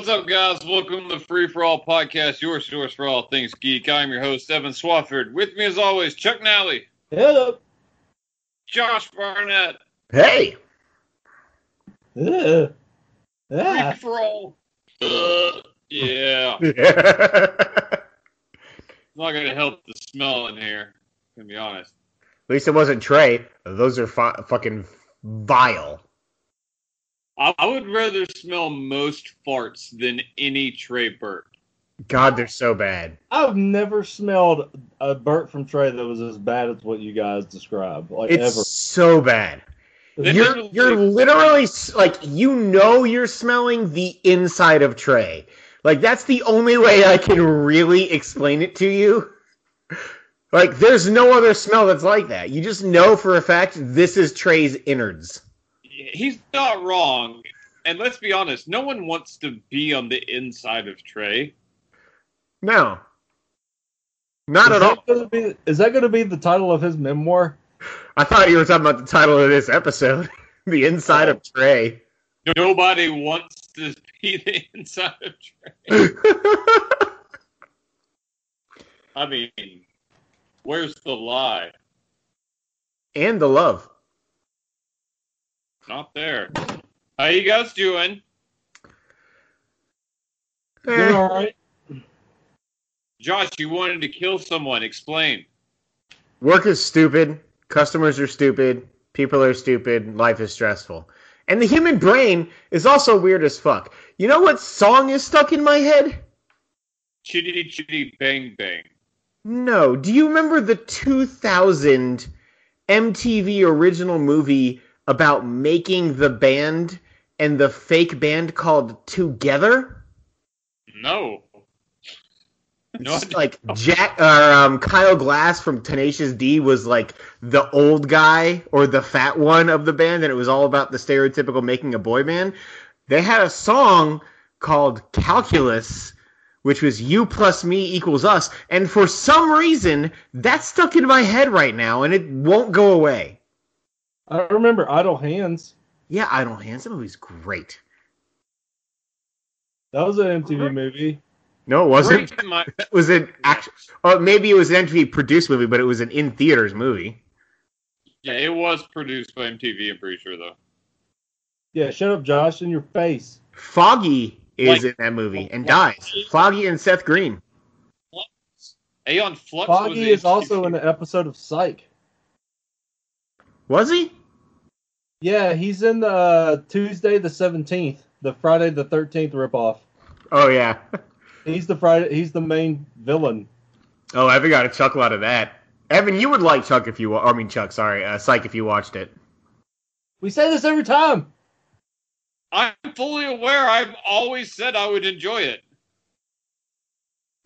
What's up, guys? Welcome to the Free for All podcast, your source for all things geek. I'm your host, Evan Swafford. With me, as always, Chuck Nally, Hello. Josh Barnett, Hey, Ugh. Free Ah. for All. Uh, yeah, at not gonna help the smell in here. To be honest, At least it wasn't Trey. Those are fu- fucking vile. I, I would rather smell most farts than any Trey Burt. God, they're so bad. I've never smelled a burnt from Trey that was as bad as what you guys described. Like It's ever. so bad. You're literally- you're literally like you know you're smelling the inside of Trey. Like that's the only way I can really explain it to you. Like there's no other smell that's like that. You just know for a fact this is Trey's innards. He's not wrong. And let's be honest, no one wants to be on the inside of Trey. No. Not is at all. gonna be, is that going to be the title of his memoir? I thought you were talking about the title of this episode, "The Inside of Trey." Nobody wants to be the inside of Trey. I mean, where's the lie? and the love. Not there. How you guys doing? Doing all right. Josh, you wanted to kill someone. Explain. work is stupid. Customers are stupid. People are stupid. Life is stressful. And the human brain is also weird as fuck. You know what song is stuck in my head? Chitty chitty bang bang. No. Do you remember the 2000 MTV original movie about making the band and the fake band called Together? No. No, It's like Jack or um, Kyle Gass from Tenacious D was like the old guy or the fat one of the band, and it was all about the stereotypical making a boy band. They had a song called Calculus, which was you plus me equals us, and for some reason that's stuck in my head right now, and it won't go away. I remember Idle Hands. Yeah, Idle Hands, that movie's great. That was an MTV movie. No, it wasn't. Great my- It was an action. Oh, maybe it was an MTV produced movie, but it was an in theaters movie. yeah, it was produced by MTV. I'm pretty sure though. Yeah, shut up, Josh, in your face. Foggy is Like- in that movie and dies. Foggy and Seth Green. Aeon Flux. was Foggy is also in an episode of Psych. Was he? Yeah, he's in the uh, Tuesday the 17th, the Friday the 13th ripoff. Oh yeah. He's the Friday. He's the main villain. Oh, Evan got a chuckle out of that. Evan, you would like Chuck if you. wa- I mean Chuck, sorry, uh, Psych if you watched it. We say this every time. I'm fully aware. I've always said I would enjoy it.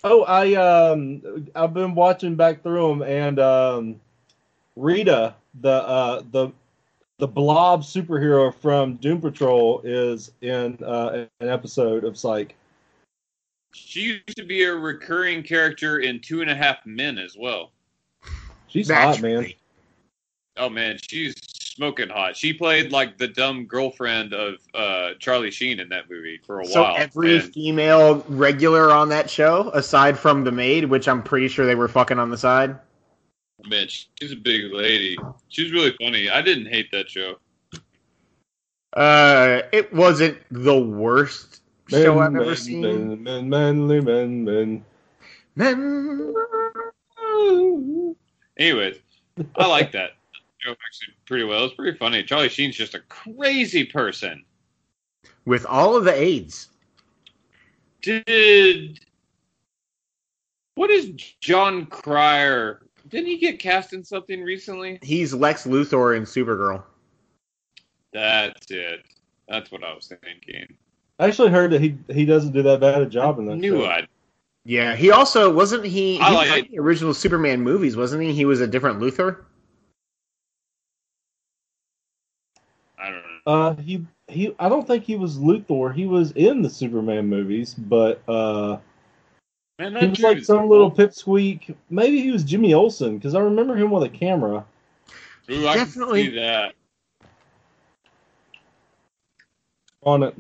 Oh, I um, I've been watching back through them, and um, Rita, the uh, the the blob superhero from Doom Patrol, is in uh, an episode of Psych. She used to be a recurring character in Two and a Half Men as well. She's hot, man. Naturally. Oh man, she's smoking hot. She played like the dumb girlfriend of uh, Charlie Sheen in that movie for a So while. every and- female regular on that show, aside from the maid, which I'm pretty sure they were fucking on the side. Man, she's a big lady. She's really funny. I didn't hate that show. Uh, it wasn't the worst show I've Men, ever seen. Men, men, manly men, men. Men. Anyways, I like that show actually pretty well. It's pretty funny. Charlie Sheen's just a crazy person. With all of the AIDS. Did what is Jon Cryer? Didn't he get cast in something recently? He's Lex Luthor in Supergirl. That's it. That's what I was thinking. I actually heard that he he doesn't do that bad a job in that. Knew show. I. Yeah, he also wasn't he. he I was in the original Superman movies, wasn't he? He was a different Luthor. I don't know. Uh, he he. I don't think he was Luthor. He was in the Superman movies, but uh, Man, he was like some old. little pipsqueak. Maybe he was Jimmy Olsen because I remember him with a camera. Ooh, I Definitely. can see that. on it.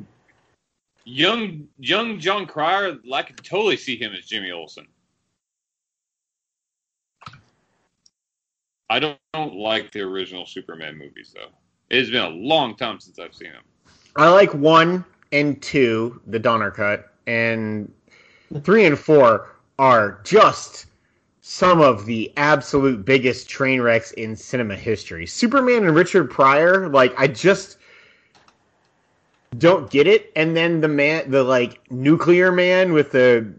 young young Jon Cryer, I could totally see him as Jimmy Olsen. I don't, don't like the original Superman movies though. It's been a long time since I've seen them. I like one and two, the Donner cut, and three and four are just some of the absolute biggest train wrecks in cinema history. Superman and Richard Pryor, like I just don't get it. And then the man, the like nuclear man with the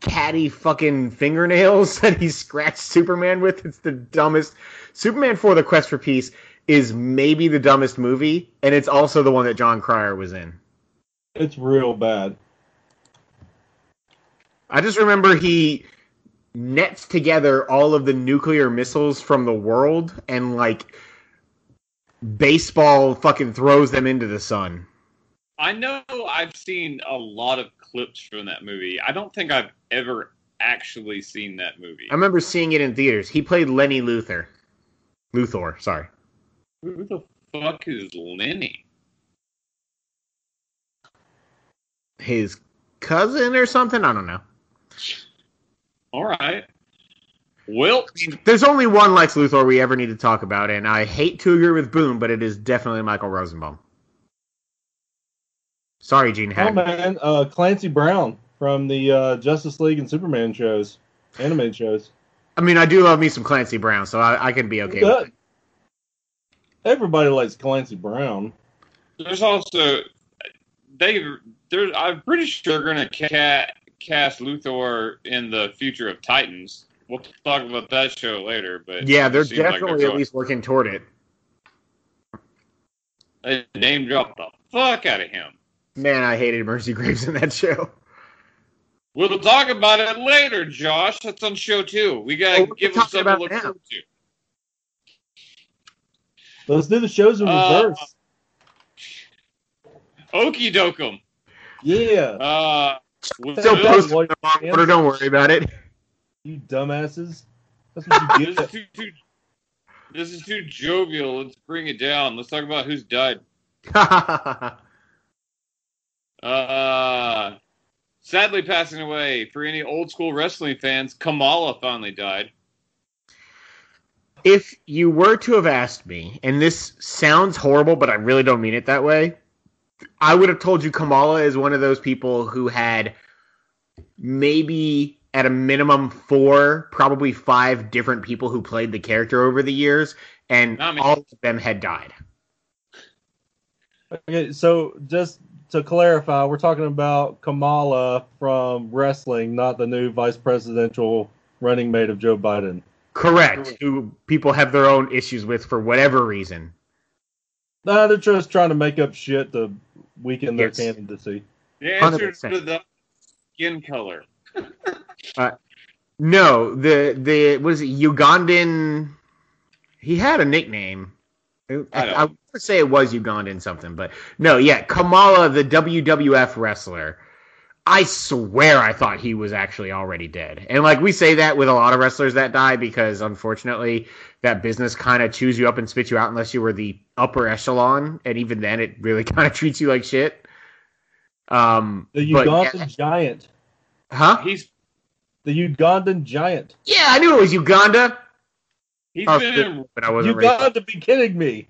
catty fucking fingernails that he scratched Superman with. It's the dumbest. Superman for the Quest for Peace is maybe the dumbest movie, and it's also the one that Jon Cryer was in. It's real bad. I just remember he nets together all of the nuclear missiles from the world and like baseball fucking throws them into the sun. I know I've seen a lot of clips from that movie. I don't think I've ever actually seen that movie. I remember seeing it in theaters. He played Lenny Luthor. Luthor, sorry. Who the fuck is Lenny? His cousin or something? I don't know. All right. Well, There's only one Lex Luthor we ever need to talk about, and I hate to agree with Boom, but it is definitely Michael Rosenbaum. Sorry, Gene Oh man, uh, Clancy Brown from the uh, Justice League and Superman shows, animated shows. I mean, I do love me some Clancy Brown, so I, I can be okay with Good. Everybody likes Clancy Brown. there's also they. There, I'm pretty sure they're gonna ca- cast Luthor in the future of Titans. We'll talk about that show later, but. Yeah, they're it seems like definitely at least working toward it. They name dropped the fuck out of him. Man, I hated Mercy Graves in that show. We'll talk about it later, Josh. That's on show two. We gotta we're give them something to look now. forward to. Let's do the shows in Uh, reverse. Okie dokum. Yeah, Uh, Still Yeah, posted well, in the wrong order, don't worry about it. you dumbasses. That's what you this get. is too, too this is too jovial. Let's bring it down. Let's talk about who's died. Uh, sadly passing away for any old school wrestling fans. Kamala finally died. if you were to have asked me, and this sounds horrible, but I really don't mean it that way, I would have told you Kamala is one of those people who had maybe at a minimum four, probably five different people who played the character over the years, and all of them had died. Okay, so just to clarify, we're talking about Kamala from wrestling, not the new vice presidential running mate of Joe Biden. Correct. Correct. Who people have their own issues with for whatever reason. Nah, they're just trying to make up shit to weaken their Yes. candidacy. The answer 100%. to the skin color. Uh, no, the the was it Ugandan. He had a nickname. I, I I, would say it was Ugandan something, but no, yeah, Kamala, the WWF wrestler. I swear I thought he was actually already dead. And like we say that with a lot of wrestlers that die because unfortunately that business kind of chews you up and spits you out unless you were the upper echelon, and even then it really kind of treats you like shit. Um, The but- Ugandan giant. huh? He's The Ugandan giant. Yeah, I knew it was Uganda. he's Oh, been in but I You wasn't ready. got to be kidding me.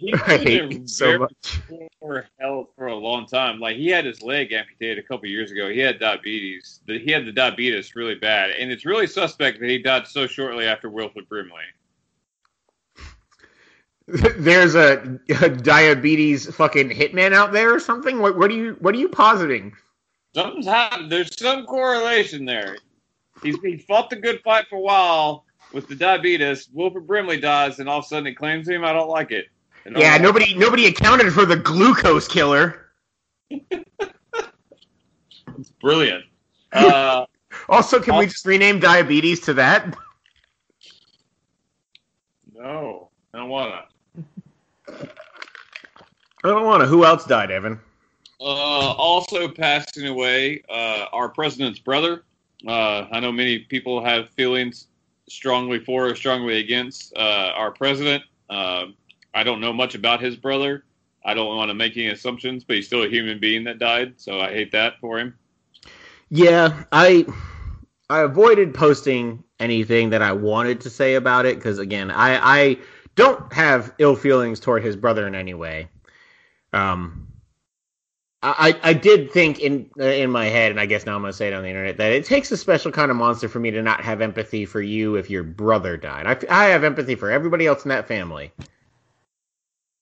He's I been hate in so much. poor health for a long time. Like he had his leg amputated a couple years ago. He had diabetes. He had the diabetes really bad, and it's really suspect that he died so shortly after Wilford Brimley. There's a, a diabetes fucking hitman out there or something. What, what are you What are you positing? Something's happened. There's some correlation there. He's he fought the good fight for a while with the diabetes. Wilford Brimley dies, and all of a sudden it claims him. I don't like it. And Yeah, I'm- nobody nobody accounted for the glucose killer. brilliant. Uh, Also, can we just rename diabetes to that? no, I don't wanna. I don't want to. Who else died, Evan? Uh, also passing away, uh, our president's brother. Uh, I know many people have feelings strongly for or strongly against uh, our president. I don't know much about his brother. I don't want to make any assumptions, but he's still a human being that died, so I hate that for him. Yeah, I I avoided posting anything that I wanted to say about it because again, I I don't have ill feelings toward his brother in any way. Um, I I did think in in my head, and I guess now I'm gonna say it on the internet that it takes a special kind of monster for me to not have empathy for you if your brother died. I I have empathy for everybody else in that family,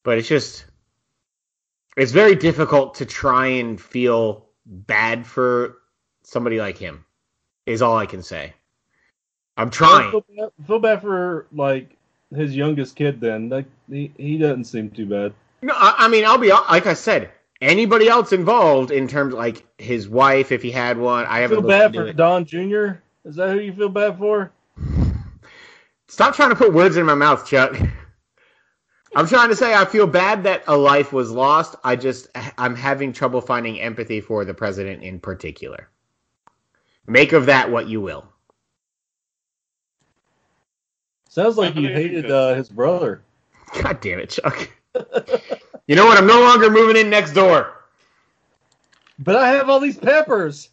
but it's just it's very difficult to try and feel bad for somebody like him. Is all I can say. I'm I trying. feel bad, feel bad for like his youngest kid. Then like he, he doesn't seem too bad. No, I, I mean I'll be like I said. Anybody else involved in terms like his wife, if he had one, I I haven't feel bad for it. Don Jr. Is that who you feel bad for? Stop trying to put words in my mouth, Chuck. I'm trying to say I feel bad that a life was lost. I just I'm having trouble finding empathy for the president in particular. Make of that what you will. Sounds like you hated uh, his brother. God damn it, Chuck. you know what? I'm no longer moving in next door. But I have all these peppers.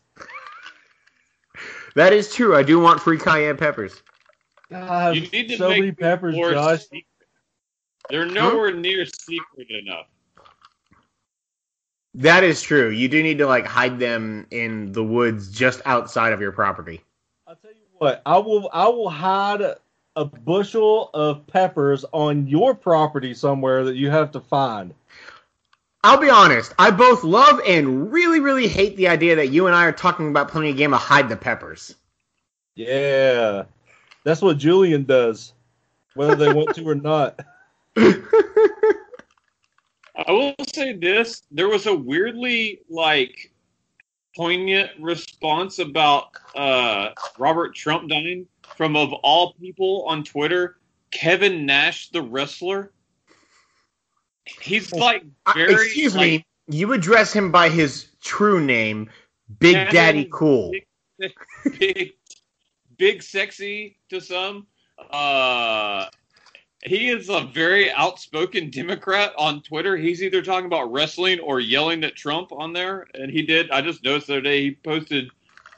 That is true. I do want free cayenne peppers. God, You need to so make many peppers, more Josh. Secret. They're nowhere near secret enough. That is true. You do need to like hide them in the woods just outside of your property. I'll tell you what. I will. I will hide a bushel of peppers on your property somewhere that you have to find. I'll be honest. I both love and really, really hate the idea that you and I are talking about playing a game of hide the peppers. Yeah, that's what Julian does, whether they want to or not. I will say this: there was a weirdly like poignant response about uh, Robert Trump dying from of all people on Twitter, Kevin Nash, the wrestler. He's like Uh, very. Excuse like, me. You address him by his true name, Big Kevin Daddy Cool. Big, big, big sexy to some. Uh, he is a very outspoken Democrat on Twitter. He's either talking about wrestling or yelling at Trump on there. And he did. I just noticed the other day he posted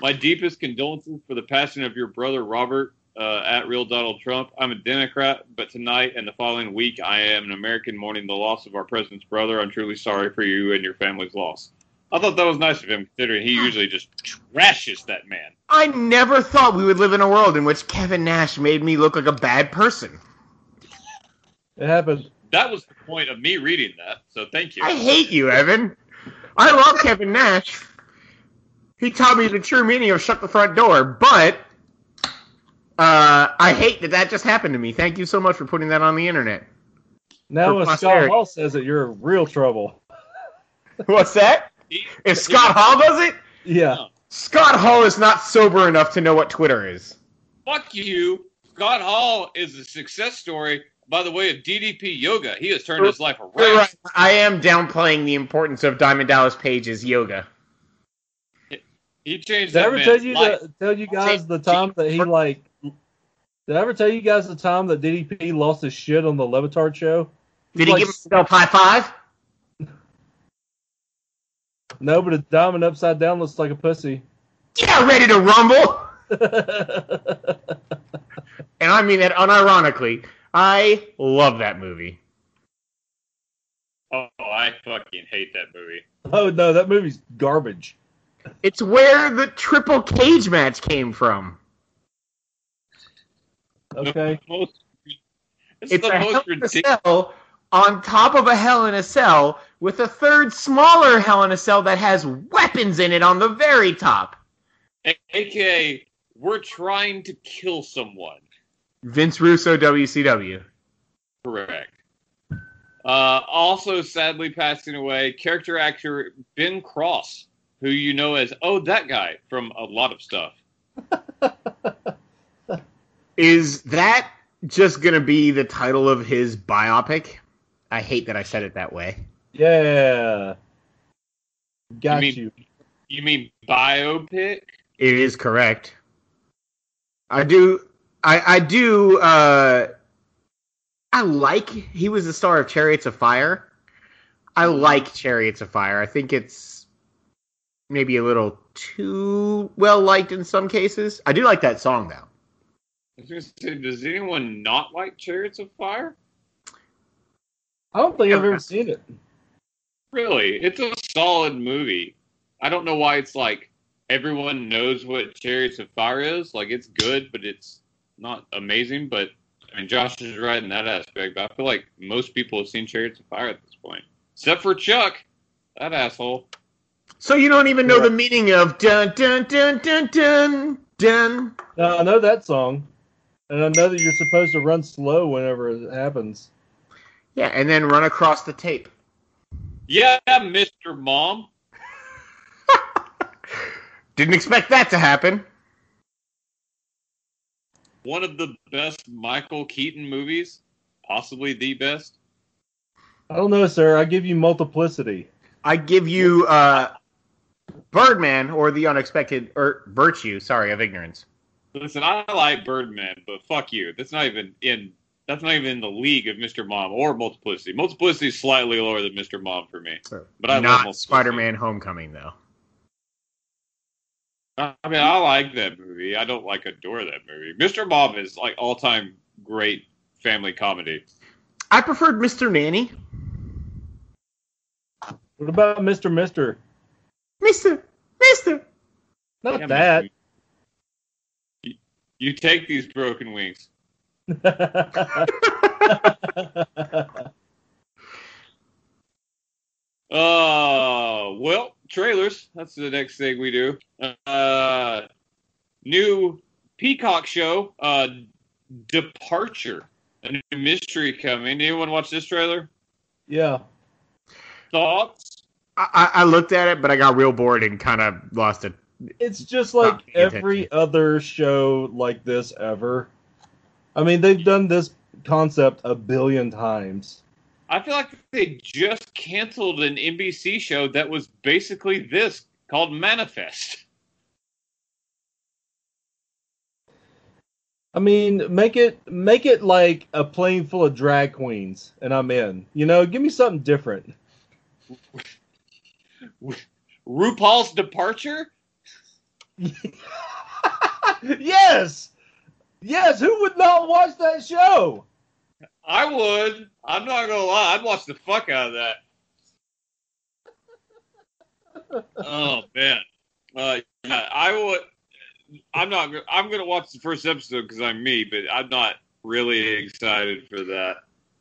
my deepest condolences for the passing of your brother Robert uh, at real Donald Trump. I'm a Democrat, but tonight and the following week I am an American mourning the loss of our president's brother. I'm truly sorry for you and your family's loss. I thought that was nice of him, considering he usually just trashes that man. I never thought we would live in a world in which Kevin Nash made me look like a bad person. It happens. That was the point of me reading that. So thank you. I hate you, Evan. I love Kevin Nash. He taught me the true meaning of shut the front door, but uh, I hate that that just happened to me. Thank you so much for putting that on the internet. Now, For when Scott. Hall says it, you're in real trouble. What's that? If Scott Hall does it, Yeah. Scott Hall is not sober enough to know what Twitter is. fuck you. Scott Hall is a success story, by the way, of DDP yoga. He has turned his life around. right. I am downplaying the importance of Diamond Dallas Page's yoga. He changed Did I that ever man's tell you life. the, tell you guys the time that he like? Did I ever tell you guys the time that DDP lost his shit on the Le Batard show? Did he Like- give himself high five? No, but a diamond upside down looks like a pussy. Yeah, ready to rumble. And I mean that unironically. I love that movie. Oh, I fucking hate that movie. oh no, that movie's garbage. It's where the triple cage match came from. Okay. Most, it's, It's the a hell most in a ridiculous. cell on top of a hell in a cell with a third smaller hell in a cell that has weapons in it on the very top. AKA, we're trying to kill someone. Vince Russo, WCW. Correct. Uh, also, sadly passing away, character actor Ben Cross, who you know as oh that guy from a lot of stuff. Is that just gonna be the title of his biopic? I hate that I said it that way. Yeah. Got You you. mean- You mean biopic? It is correct. I do. I I do. Uh, I like he was the star of Chariots of Fire. I like Chariots of Fire. I think it's maybe a little too well liked in some cases. I do like that song though. I was gonna say, does anyone not like Chariots of Fire? I don't think I've ever seen it. Really, it's a solid movie. I don't know why it's like everyone knows what Chariots of Fire is. Like it's good, but it's not amazing. But I mean, Josh is right in that aspect. But I feel like most people have seen Chariots of Fire at this point, except for Chuck, that asshole. So you don't even know the meaning of dun dun dun dun dun dun. No, I know that song, and I know that you're supposed to run slow whenever it happens. Yeah, and then run across the tape. Yeah, Mister Mom. Didn't expect that to happen. One of the best Michael Keaton movies, possibly the best. I don't know, sir. I give you multiplicity. I give you uh, Birdman or the unexpected or virtue. Sorry, of ignorance. Listen, I like Birdman, but fuck you. That's not even in. That's not even in the league of Mr. Mom or Multiplicity. Multiplicity is slightly lower than Mr. Mom for me. But I love Not Multiplicity. Spider-Man: Homecoming though. I mean, I like that movie. I don't like adore that movie. Mr. Mom is like all time great family comedy. I preferred Mr. Nanny. What about Mr. Mister? Mister, Mister. Not Yeah, that. You, you take these broken wings. Uh, well, trailers. That's the next thing we do. Uh, new Peacock show, uh, Departure. A new mystery coming. Anyone watch this trailer? yeah. Thoughts? I, I looked at it, but I got real bored and kind of lost it. It's just like Not paying every other show like this ever. I mean, they've done this concept a billion times. I feel like they just canceled an NBC show that was basically this called Manifest. I mean, make it make it like a plane full of drag queens, and I'm in. You know, give me something different. RuPaul's Departure? yes, yes. Who would not watch that show? I would. I'm not gonna lie. I'd watch the fuck out of that. oh man. Uh, yeah, I would. I'm not. I'm gonna watch the first episode because I'm me, but I'm not really excited for that.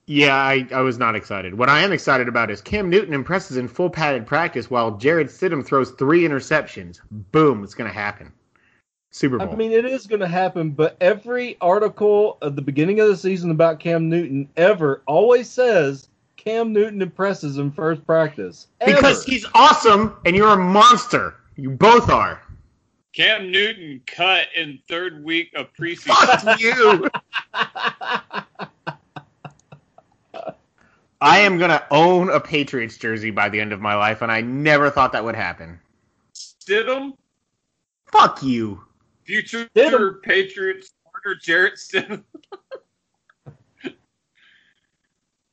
Yeah, I, I was not excited. What I am excited about is Cam Newton impresses in full padded practice while Jarrett Stidham throws three interceptions. Boom, it's going to happen. Super Bowl. I mean, it is going to happen, but every article at the beginning of the season about Cam Newton ever always says Cam Newton impresses in first practice. because he's awesome and you're a monster. You both are. Cam Newton cut in third week of preseason. Fuck you. I am going to own a Patriots jersey by the end of my life, and I never thought that would happen. Stidham, Fuck you. Future Stidham. Patriots starter Jarrett Stidham.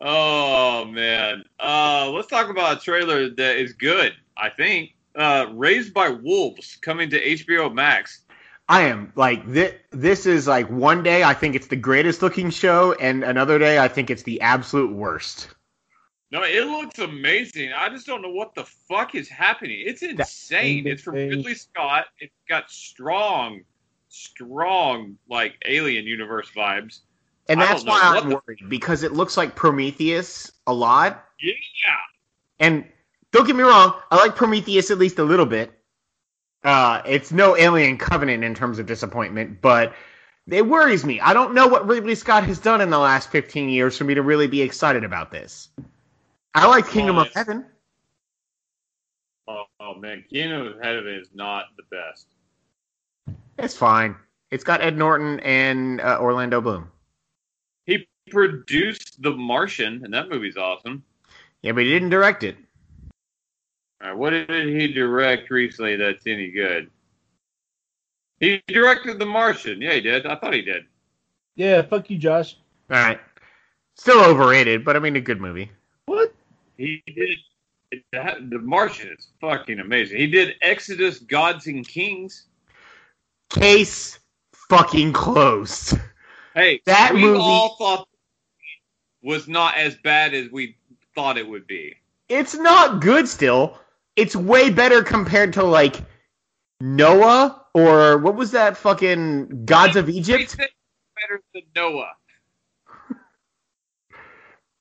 oh man. Uh, let's talk about a trailer that is good. I think. Uh, Raised by Wolves coming to HBO Max. I am like this. This is like one day I think it's the greatest looking show, and another day I think it's the absolute worst. No, it looks amazing. I just don't know what the fuck is happening. It's insane. It's from. Ridley Scott. It's got strong, strong like Alien universe vibes. And that's why I'm the- worried because it looks like Prometheus a lot. Yeah. And don't get me wrong, I like Prometheus at least a little bit. Uh, it's no Alien Covenant in terms of disappointment, but it worries me. I don't know what Ridley Scott has done in the last 15 years for me to really be excited about this. I like Kingdom of Heaven. Oh, oh man, Kingdom of Heaven is not the best. It's fine. It's got Ed Norton and uh, Orlando Bloom. He produced The Martian, and that movie's awesome. Yeah, but he didn't direct it. All right, what did he direct recently that's any good? He directed The Martian. Yeah, he did. I thought he did. yeah, fuck you, Josh. All right. Still overrated, but I mean a good movie. He did. That, the Martian is fucking amazing. He did Exodus, Gods and Kings. Case fucking closed. Hey, That we movie- all thought was not as bad as we thought it would be. It's not good still. It's way better compared to like Noah or what was that fucking Gods of Egypt? better than Noah.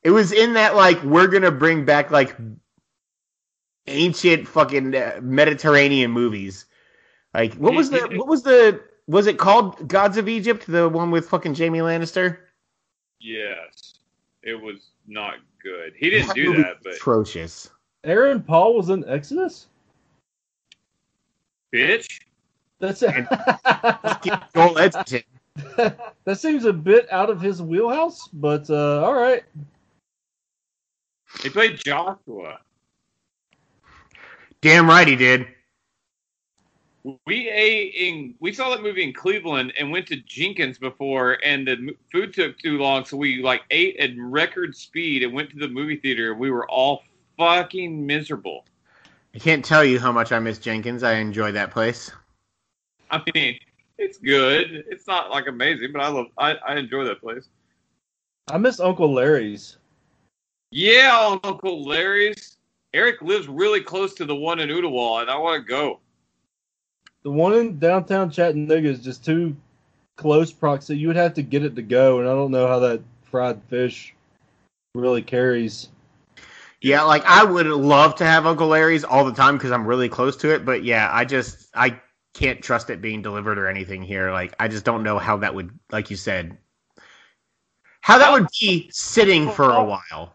It was in that like we're gonna bring back like ancient fucking uh, Mediterranean movies. Like what was the what was the was it called Gods of Egypt? The one with fucking Jamie Lannister. Yes, it was not good. He didn't That do that, but atrocious. Aaron Paul was in Exodus. bitch. That's Fucking Joel Edgerton. that seems a bit out of his wheelhouse, but uh, all right. He played Joshua. Damn right he did. We ate in. We saw that movie in Cleveland and went to Jenkins before, and the food took too long, so we like ate at record speed and went to the movie theater. and We were all fucking miserable. I can't tell you how much I miss Jenkins. I enjoy that place. I mean, it's good. It's not like amazing, but I love. I, I enjoy that place. I miss Uncle Larry's. Yeah, oh, Uncle Larry's. Eric lives really close to the one in Ooltewah, and I want to go. The one in downtown Chattanooga is just too close proximity. You would have to get it to go, and I don't know how that fried fish really carries. Yeah, like I would love to have Uncle Larry's all the time because I'm really close to it, but yeah, I just I can't trust it being delivered or anything here. Like I just don't know how that would, like you said, how that would be sitting for a while.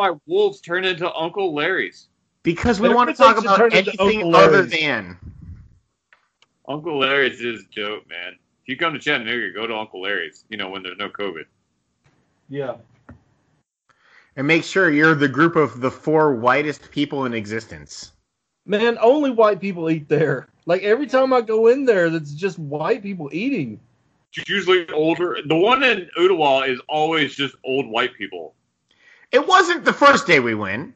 Why wolves turn into Uncle Larry's? Because we Everything want to talk about anything Uncle other Larry's. than. Uncle Larry's is dope, man. If you come to Chattanooga, go to Uncle Larry's. You know when there's no COVID. Yeah. And make sure you're the group of the four whitest people in existence. Man, only white people eat there. Like every time I go in there, that's just white people eating. It's usually older. The one in Ooltewah is always just old white people. It wasn't the first day we win.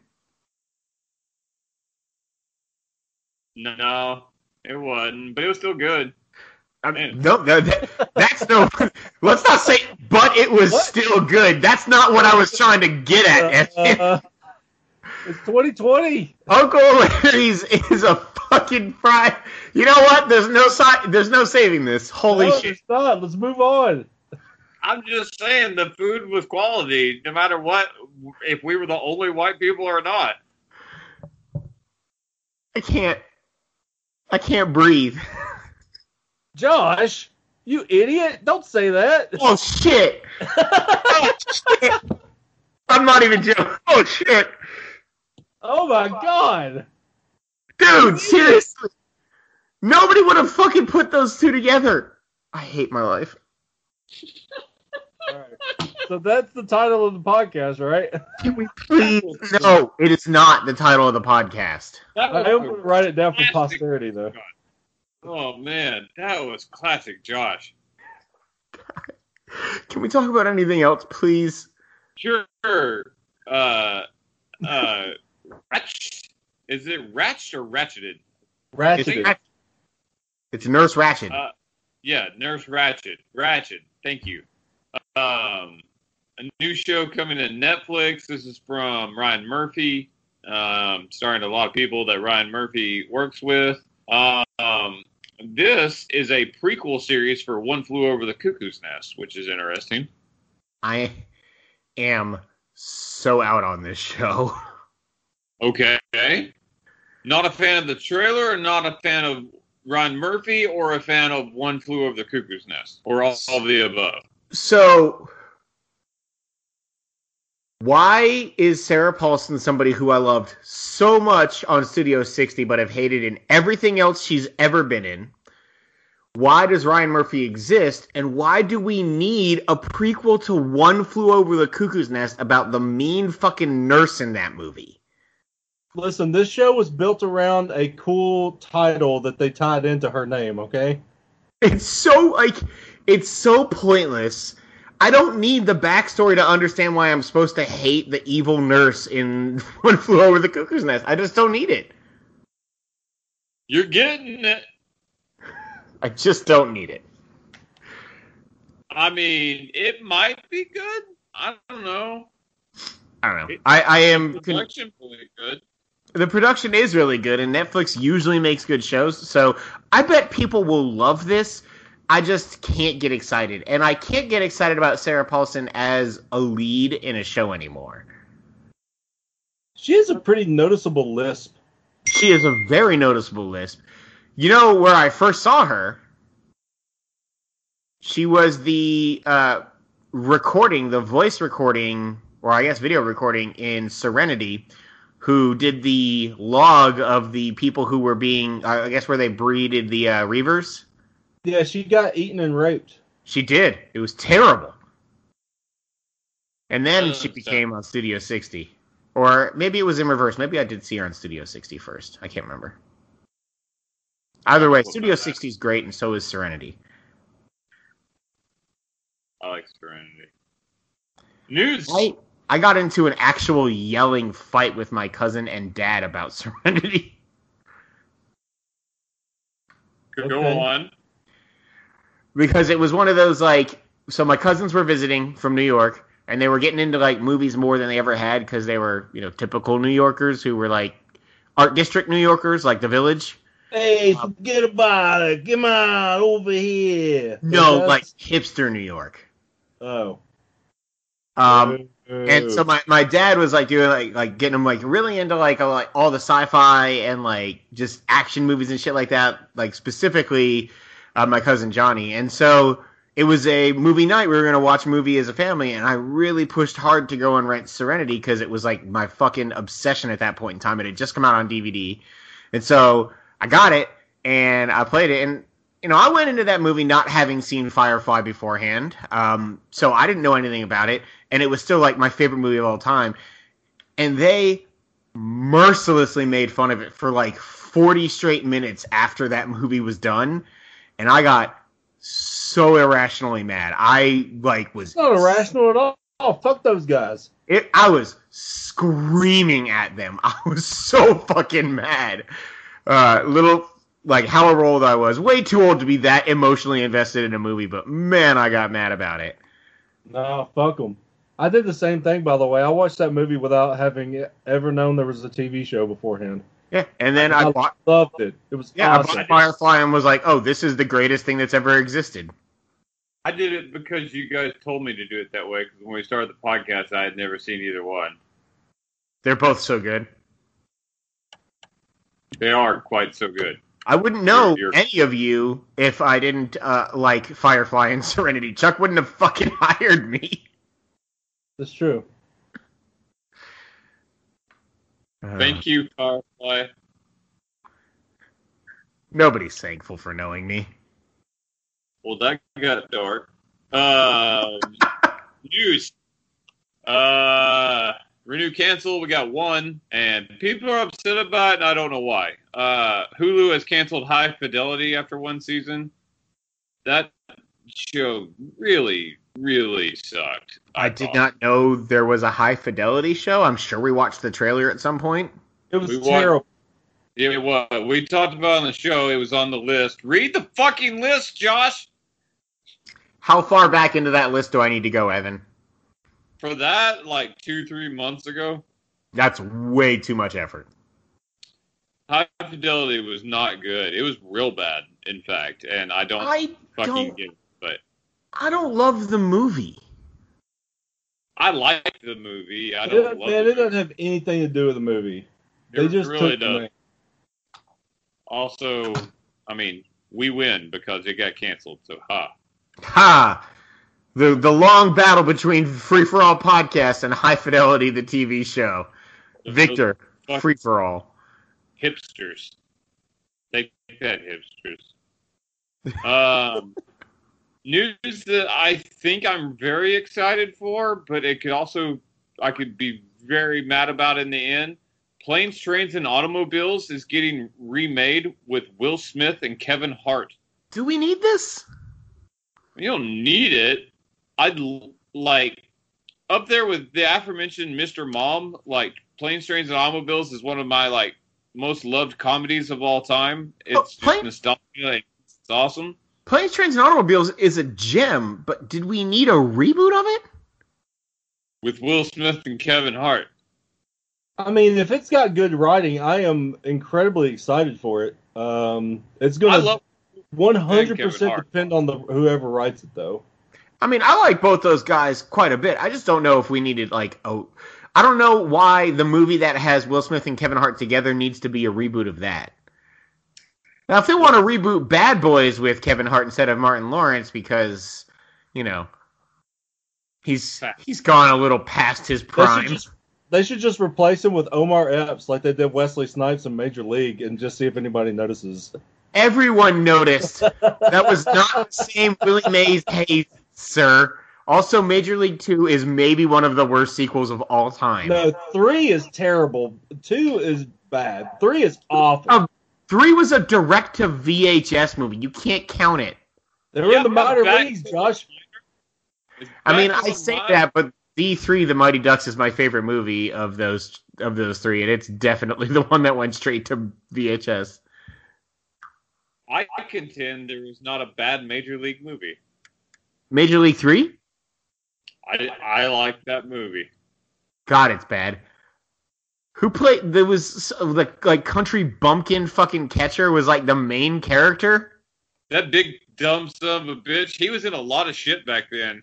No, it wasn't, but it was still good. I mean, no, no, that, that's no. let's not say, but it was What? still good. That's not what I was trying to get at. Uh, uh, it's 2020. Uncle Larry's is a fucking fry. You know what? There's no si- There's no saving this. Holy No, shit! it's not. Let's move on. I'm just saying the food was quality, no matter what, if we were the only white people or not. I can't. I can't breathe. Josh, you idiot! Don't say that. Oh shit! Oh shit! I'm not even joking. Oh shit, oh my god. dude! Seriously, nobody would have fucking put those two together. I hate my life. All right. So that's the title of the podcast, right? Can we please? No, it is not the title of the podcast. I am was, going to write it down for posterity, though. oh man, that was classic, Josh. Can we talk about anything else, please? Sure. Uh, uh, Ratch. Is it Ratched or Ratcheted? It's, Ratcheted. it's Nurse Ratched. Uh, Yeah, Nurse Ratched. Ratchet. Thank you. Um, a new show coming to Netflix. This is from Ryan Murphy, um, starring a lot of people that Ryan Murphy works with. Um, this is a prequel series for One Flew Over the Cuckoo's Nest, which is interesting. I am so out on this show. Okay. Not a fan of the trailer, or not a fan of Ryan Murphy, or a fan of One Flew Over the Cuckoo's Nest, or all, all of the above. So, why is Sarah Paulson somebody who I loved so much on Studio 60 but have hated in everything else she's ever been in? Why does Ryan Murphy exist? And why do we need a prequel to One Flew Over the Cuckoo's Nest about the mean fucking nurse in that movie? Listen, this show was built around a cool title that they tied into her name, okay? It's so like it's so pointless. I don't need the backstory to understand why I'm supposed to hate the evil nurse in One Flew Over the Cuckoo's Nest. I just don't need it. You're getting it. I just don't need it. I mean, it might be good. I don't know. I don't know. I, I am. The Con- production really good. the production is really good, and Netflix usually makes good shows. So I bet people will love this. I just can't get excited, and I can't get excited about Sarah Paulson as a lead in a show anymore. She has a pretty noticeable lisp. She is a very noticeable lisp. You know where I first saw her? She was the uh, recording, the voice recording, or I guess video recording in Serenity, who did the log of the people who were being, I guess, where they breeded the uh, Reavers. Yeah, she got eaten and raped. She did. It was terrible. And then she became on Studio 60. Or maybe it was in reverse. Maybe I did see her on Studio 60 first. I can't remember. Either way, Studio 60 is great, and so is Serenity. I like Serenity. News. I I got into an actual yelling fight with my cousin and dad about Serenity. Go Okay. on. Because it was one of those like so my cousins were visiting from New York and they were getting into like movies more than they ever had because they were you know typical New Yorkers who were like art district New Yorkers like the Village. Hey, um, forget about it. Come on over here. No, That's- like hipster New York. oh. Um, uh-huh. and so my, my dad was like doing like like getting him like really into like all, like all the sci-fi and like just action movies and shit like that. Like specifically, uh, my cousin Johnny. And so it was a movie night. We were gonna watch a movie as a family, and I really pushed hard to go and rent Serenity because it was like my fucking obsession at that point in time. It had just come out on DVD, and so I got it and I played it and. You know, I went into that movie not having seen Firefly beforehand, um, so I didn't know anything about it and it was still like my favorite movie of all time. And they mercilessly made fun of it for like 40 straight minutes after that movie was done, and I got so irrationally mad. I like was It's not irrational at all. Oh, fuck those guys. it, I was screaming at them. I was so fucking mad. Uh, little like however old I was, way too old to be that emotionally invested in a movie, but man, I got mad about it. No, fuck them. I did the same thing, by the way. I watched that movie without having ever known there was a TV show beforehand. Yeah, and then I I bought loved it. It was Yeah, awesome. I bought Firefly and was like, "Oh, this is the greatest thing that's ever existed." I did it because you guys told me to do it that way. Because when we started the podcast, I had never seen either one. They're both so good. They are quite so good. I wouldn't know You're- you're- any of you if I didn't uh, like Firefly and Serenity. Chuck wouldn't have fucking hired me. That's true. Uh, Thank you, Firefly. Nobody's thankful for knowing me. Well, that got dark. Um, news. Uh, Renew cancel. We got one, and people are upset about it, and I don't know why. Uh, Hulu has canceled High Fidelity after one season. That show really, really sucked. I did thought. not know there was a high fidelity show. I'm sure we watched the trailer at some point. It was We want- terrible. Yeah, was. we talked about on the show. It was on the list. Read the fucking list, Josh. How far back into that list do I need to go, Evan? For that, like two, three months ago, That's way too much effort. High Fidelity was not good. It was real bad, in fact, and I don't I fucking don't. get it. But I don't love the movie. I like the movie. I It, don't love man, the it doesn't have anything to do with the movie. They It just really took the does. name. Also, I mean, we win because it got canceled. So, ha. Ha! The the long battle between Free for All podcast and High Fidelity, the TV show. Victor, Fuck. Free for All. hipsters. Take that, hipsters. Um, news that I think I'm very excited for, but it could also I could be very mad about in the end. Planes, Trains, and Automobiles is getting remade with Will Smith and Kevin Hart. Do we need this? You don't need it, I'd like up there with the aforementioned Mr. Mom. Like Planes, Trains, and Automobiles is one of my like most loved comedies of all time. Oh, it's just Plane- nostalgia. It's awesome. Planes, Trains, and Automobiles is a gem, but did we need a reboot of it? with Will Smith and Kevin Hart. I mean, if it's got good writing, I am incredibly excited for it. Um, it's going to 100% depend on the whoever writes it, though. I mean, I like both those guys quite a bit. I just don't know if we needed like oh, I don't know why the movie that has Will Smith and Kevin Hart together needs to be a reboot of that. Now, if they want to reboot Bad Boys with Kevin Hart instead of Martin Lawrence because, you know, he's he's gone a little past his They should prime. just they should just replace him with Omar Epps like they did Wesley Snipes in Major League and just see if anybody notices. Everyone noticed that was not the same Willie Mays Hayes, sir. Also, Major League Two is maybe one of the worst sequels of all time. No, three is terrible. Two is bad. Three is awful. Oh. Three was a direct to VHS movie. You can't count it. they were Yeah, in the modern minor back- leagues, Josh. I mean, I say mind- that, but D three, The Mighty Ducks, is my favorite movie of those of those three, and it's definitely the one that went straight to VHS. I contend there was not a bad Major League movie. Major League Three, I I like that movie. God, it's bad. Who played? There was the like country bumpkin fucking catcher was like the main character. That big dumb son of a bitch. He was in a lot of shit back then.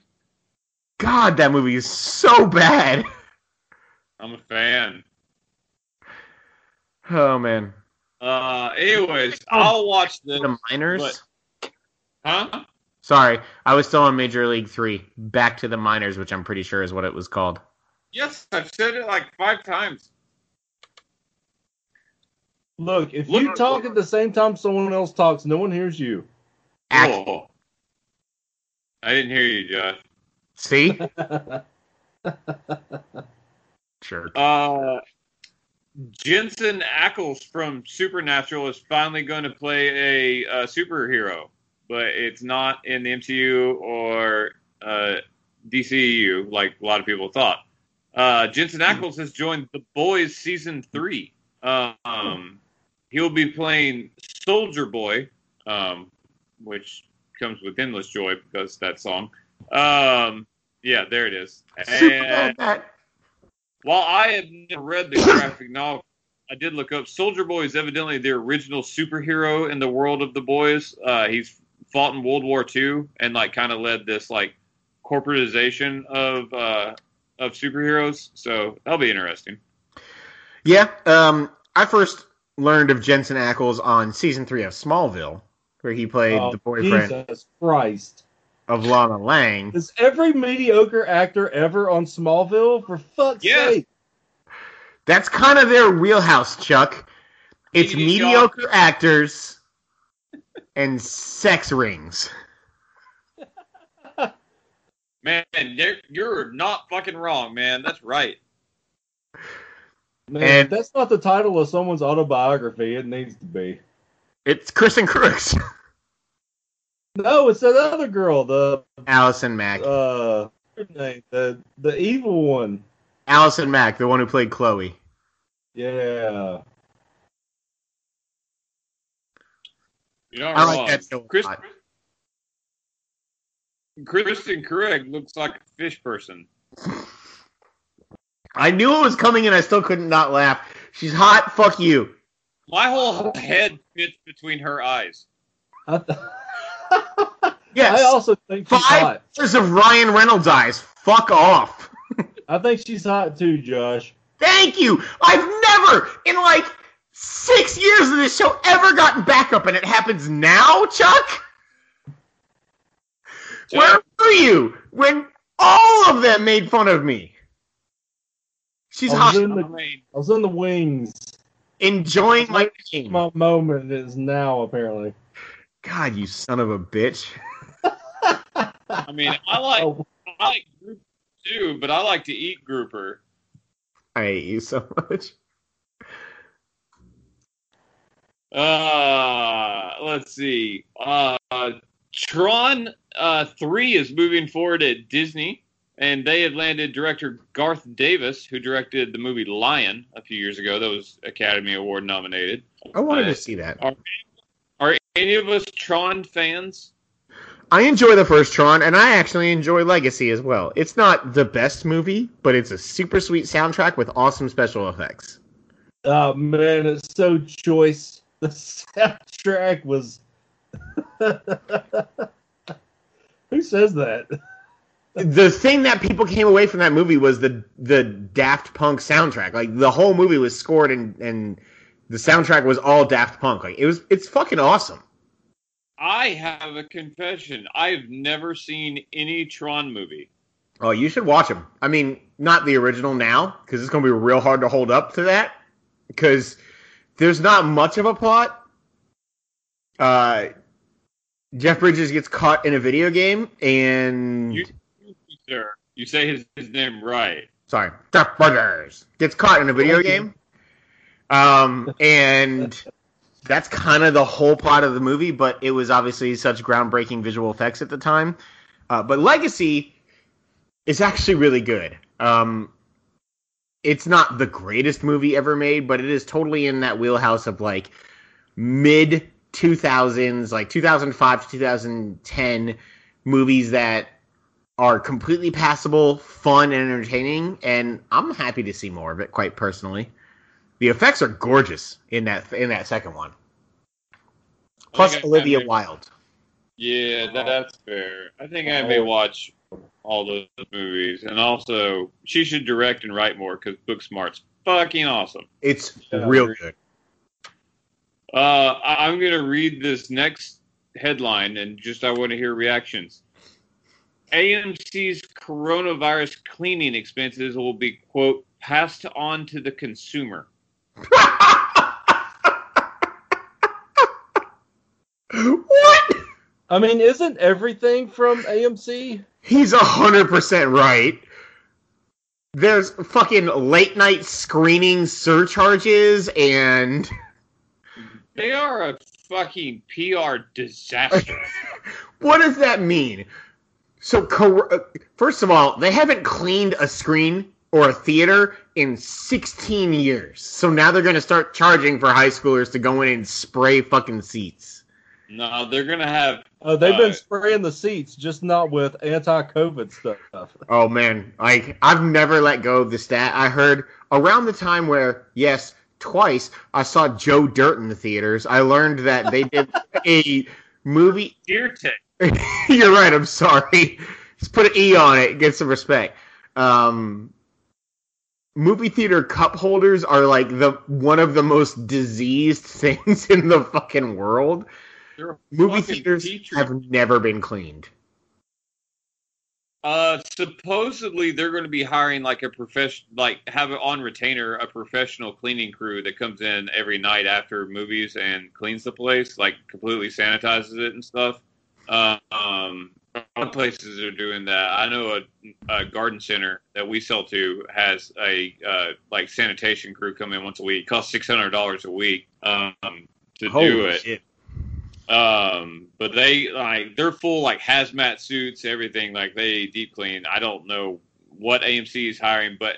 God, that movie is so bad. I'm a fan. Oh man, Uh, anyways, I'll watch this. the minors. but- Huh? Sorry, I was still on Major League Three. Back to the minors, which I'm pretty sure is what it was called. Yes, I've said it like five times. Look, if Look- you talk at the same time someone else talks, no one hears you. Oh. I didn't hear you, Josh. See, sure. Uh, Jensen Ackles from Supernatural is finally going to play a, uh superhero, but it's not in the MCU or uh, DCEU like a lot of people thought. Uh, Jensen Ackles has joined The Boys season three. Um, he'll be playing Soldier Boy, um, which comes with endless joy because that song. Um, yeah, there it is. And- while I have never read the graphic novel, I did look up. Soldier Boy is evidently the original superhero in the world of the boys. Uh, he's fought in World War II and like kind of led this like corporatization of uh, of superheroes. So that'll be interesting. Yeah, um, I first learned of Jensen Ackles on season three of Smallville, where he played Oh, the boyfriend Jesus Christ. of Lana Lang. Is every mediocre actor ever on Smallville? For fuck's Yes. sake. That's kind of their wheelhouse, Chuck. It's Mediocre. mediocre actors and sex rings. Man, you're, you're not fucking wrong, man. That's right. Man, And- that's not the title of someone's autobiography. It needs to be. It's Kristin Kreuk, No, it's that other girl, the Allison Mack, uh, her name? the the evil one. Allison Mack, the one who played Chloe. Yeah. You're not I wrong. like that show Chris, lot. Kristen Craig looks like a fish person. I knew it was coming, and I still couldn't not laugh. She's hot. Fuck you. My whole head fits between her eyes. I, th- Yes. I also think she's Five hot. pictures of Ryan Reynolds eyes. Fuck off. I think she's hot too, Josh. Thank you. I've never, in like six years of this show, ever gotten backup, and it happens now, Chuck? Where were you when all of them made fun of me? She's I hot. was in the I mean, I was in the wings. Enjoying my game. My moment is now apparently. God, you son of a bitch. I mean, I like Oh, I like group too, but I like to eat grouper. I hate you so much. Uh, let's see. Uh, Tron uh, 3 is moving forward at Disney, and they had landed director Garth Davis, who directed the movie Lion a few years ago. That was Academy Award nominated. I wanted Uh, to see that. Are any of us Tron fans? I enjoy the first Tron, and I actually enjoy Legacy as well. It's not the best movie, but it's a super sweet soundtrack with awesome special effects. Oh man, it's so choice. The soundtrack was. Who says that? The thing that people came away from that movie was the the Daft Punk soundtrack. Like the whole movie was scored and and the soundtrack was all Daft Punk. Like it was it's fucking awesome. I have a confession. I've never seen any Tron movie. Oh, you should watch them. I mean, not the original now because it's going to be real hard to hold up to that because there's not much of a plot. Uh, Jeff Bridges gets caught in a video game, and You, sir, you say his, his name right. sorry, Jeff Bridges gets caught in a video game. Um, and that's kind of the whole plot of the movie, but it was obviously such groundbreaking visual effects at the time. Uh, but Legacy is actually really good. Um, it's not the greatest movie ever made, but it is totally in that wheelhouse of like mid 2000s, like 2005 to 2010 movies that are completely passable, fun, and entertaining. And I'm happy to see more of it, quite personally. The effects are gorgeous in that in that second one. Plus I I- Olivia I- Wilde. Yeah, that, that's fair. I think I may watch all those movies, and also she should direct and write more because Booksmart's fucking awesome. It's Yeah, real good. Uh, I'm gonna read this next headline, and just I want to hear reactions. AMC's coronavirus cleaning expenses will be quote passed on to the consumer. what? I mean, isn't everything from AMC? He's a hundred percent right. There's fucking late night screening surcharges and They are a fucking PR disaster. what does that mean? So, uh, first of all, they haven't cleaned a screen or a theater in 16 years. So now they're going to start charging for high schoolers to go in and spray fucking seats. no, they're gonna have Oh, they've been Uh, spraying the seats, just not with anti-COVID stuff. Oh man, like I've never let go of the stat. I heard around the time where, yes, twice I saw Joe Dirt in the theaters. I learned that they did a movie ear tech. You're right. I'm sorry. Just put an E on it. Get some respect. Um, movie theater cup holders are like the one of the most diseased things in the fucking world. They're Movie fucking theaters petri- have never been cleaned. Uh, supposedly they're going to be hiring like a profession, like have on retainer a professional cleaning crew that comes in every night after movies and cleans the place, like completely sanitizes it and stuff. Um, a lot of places are doing that. I know a, a garden center that we sell to has a uh, like sanitation crew come in once a week. Costs six hundred dollars a week um, to do it. shit! Um, but they like they're full like hazmat suits, everything. Like they deep clean. I don't know what AMC is hiring, but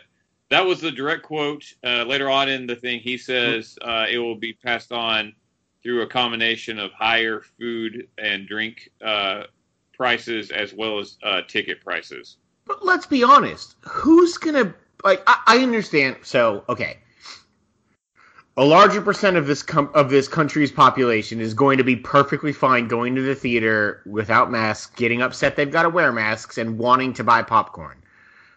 that was the direct quote. Uh, later on in the thing, he says uh, it will be passed on through a combination of higher food and drink uh, prices as well as uh, ticket prices. But let's be honest. Who's gonna like? I, I understand. So okay, a larger percent of this com- of this country's population is going to be perfectly fine going to the theater without masks, getting upset they've got to wear masks, and wanting to buy popcorn.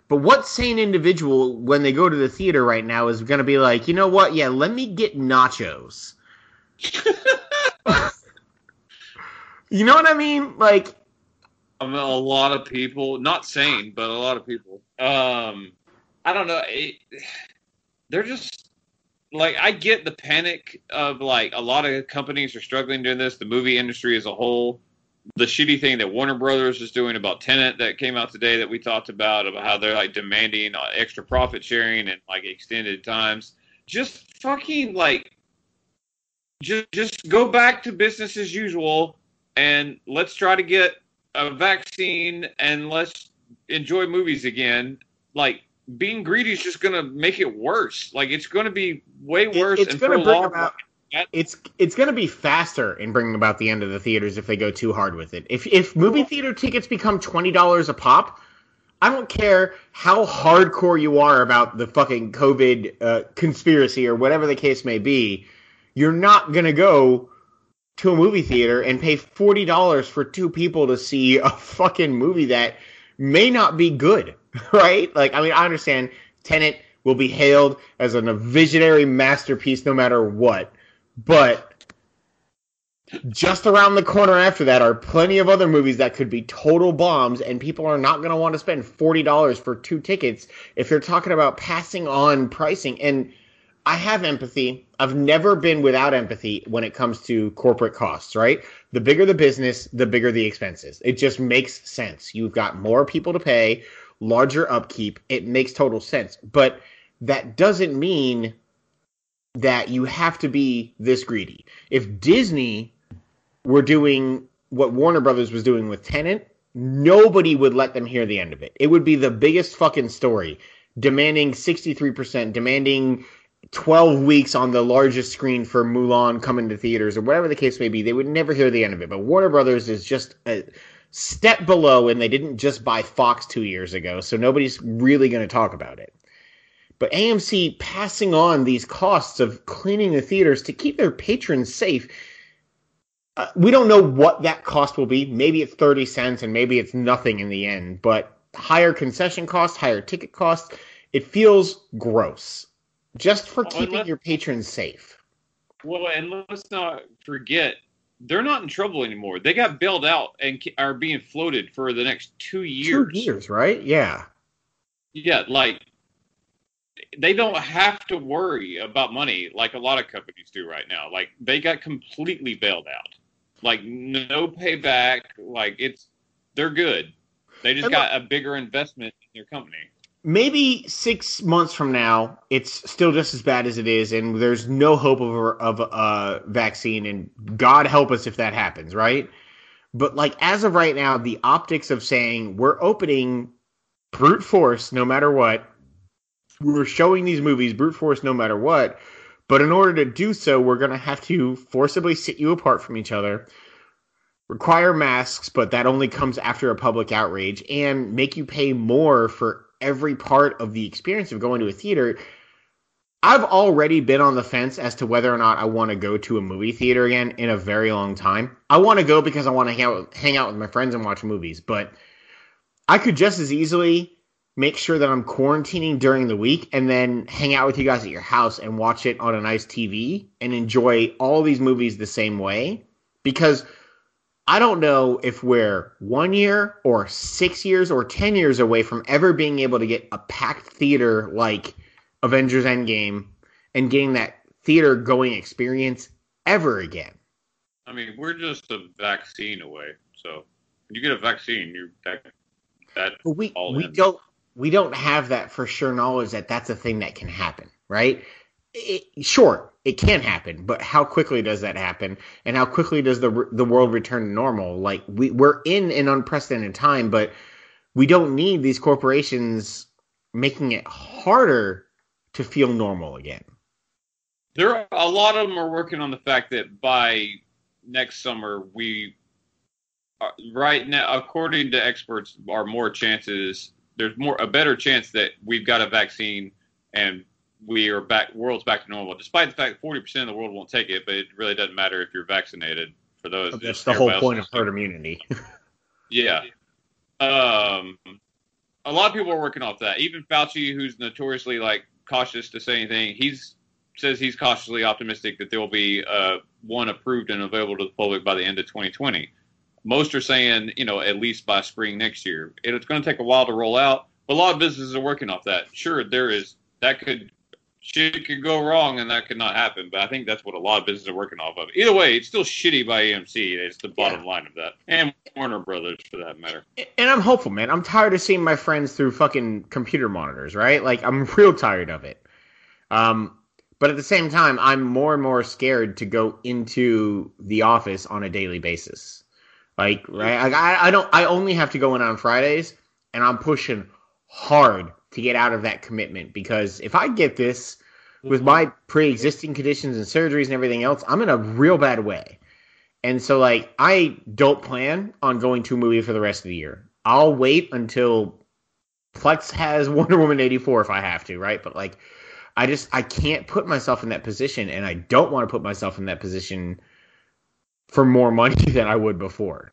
But what sane individual, when they go to the theater right now, is going to be like, you know what? Yeah, let me get nachos. You know what I mean? Like, I mean, a lot of people, not sane, but a lot of people. Um, I don't know. It, they're just like I get the panic of like a lot of companies are struggling doing this. The movie industry as a whole. The shitty thing that Warner Brothers is doing about Tenet that came out today that we talked about about how they're like demanding uh, extra profit sharing and like extended times. Just fucking like, just just go back to business as usual and let's try to get a vaccine and let's enjoy movies again, like being greedy is just going to make it worse. Like it's going to be way worse. it's going to bring about. It's it's going to be faster in bringing about the end of the theaters if they go too hard with it. If if movie theater tickets become twenty dollars a pop, I don't care how hardcore you are about the fucking COVID uh, conspiracy or whatever the case may be. You're not going to go to a movie theater and pay forty dollars for two people to see a fucking movie that may not be good, right? Like, I mean, I understand Tenet will be hailed as a visionary masterpiece no matter what, but just around the corner after that are plenty of other movies that could be total bombs, and people are not going to want to spend forty dollars for two tickets if you're talking about passing on pricing. And I have empathy. I've never been without empathy when it comes to corporate costs, right? The bigger the business, the bigger the expenses. It just makes sense. You've got more people to pay, larger upkeep. It makes total sense. But that doesn't mean that you have to be this greedy. If Disney were doing what Warner Brothers was doing with Tenet, nobody would let them hear the end of it. It would be the biggest fucking story, demanding 63%, demanding 12 weeks on the largest screen for Mulan coming to theaters or whatever the case may be. They would never hear the end of it. But Warner Brothers is just a step below, and they didn't just buy Fox two years ago, so nobody's really going to talk about it. But AMC passing on these costs of cleaning the theaters to keep their patrons safe. Uh, we don't know what that cost will be. Maybe it's 30 cents and maybe it's nothing in the end, but higher concession costs, higher ticket costs, it feels gross just for keeping your patrons safe. Well, and let's not forget, they're not in trouble anymore. They got bailed out and are being floated for the next two years. Two years, right? Yeah. Yeah, like they don't have to worry about money like a lot of companies do right now. Like they got completely bailed out. Like no payback. Like it's they're good. They just And got a bigger investment in their company. Maybe six months from now, it's still just as bad as it is, and there's no hope of a, of a uh, vaccine, and God help us if that happens, right? But like as of right now, the optics of saying we're opening brute force no matter what, we're showing these movies brute force no matter what, but in order to do so, we're gonna have to forcibly sit you apart from each other. Require masks, but that only comes after a public outrage, and make you pay more for every part of the experience of going to a theater. I've already been on the fence as to whether or not I want to go to a movie theater again in a very long time. I want to go because I want to hang out, hang out with my friends and watch movies, but I could just as easily make sure that I'm quarantining during the week and then hang out with you guys at your house and watch it on a nice TV and enjoy all these movies the same way because I don't know if we're one year or six years or 10 years away from ever being able to get a packed theater like Avengers Endgame and getting that theater going experience ever again. I mean, we're just a vaccine away. So when you get a vaccine, you're that that we we in. don't we don't have that for sure knowledge that that's a thing that can happen, right? It, sure, it can happen, but how quickly does that happen, and how quickly does the the world return to normal? Like we we're in an unprecedented time, but we don't need these corporations making it harder to feel normal again. There, are, a lot of them are working on the fact that by next summer we, are, right now, according to experts, are more chances. There's more a better chance that we've got a vaccine and we are back. World's back to normal, despite the fact forty percent of the world won't take it. But it really doesn't matter if you're vaccinated. For those, That's the whole point of herd immunity. Yeah. Um, a lot of people are working off that. Even Fauci, who's notoriously like cautious to say anything, he's says he's cautiously optimistic that there will be uh, one approved and available to the public by the end of 2020. Most are saying, you know, at least by spring next year. It's going to take a while to roll out, but a lot of businesses are working off that. Sure, there is that could shit could go wrong and that could not happen, but I think that's what a lot of businesses are working off of. Either way, it's still shitty by AMC. It's the bottom line of that, and Warner Brothers for that matter. and I'm hopeful, man. I'm tired of seeing my friends through fucking computer monitors, right? Like I'm real tired of it. Um, but at the same time, I'm more and more scared to go into the office on a daily basis. Like, right? I, I don't. I only have to go in on Fridays, and I'm pushing hard to get out of that commitment because if I get this with mm-hmm. my pre-existing conditions and surgeries and everything else, I'm in a real bad way. And so, like, I don't plan on going to a movie for the rest of the year. I'll wait until Plex has Wonder Woman 84 if I have to, right? But like, I just I can't put myself in that position, and I don't want to put myself in that position for more money than I would before.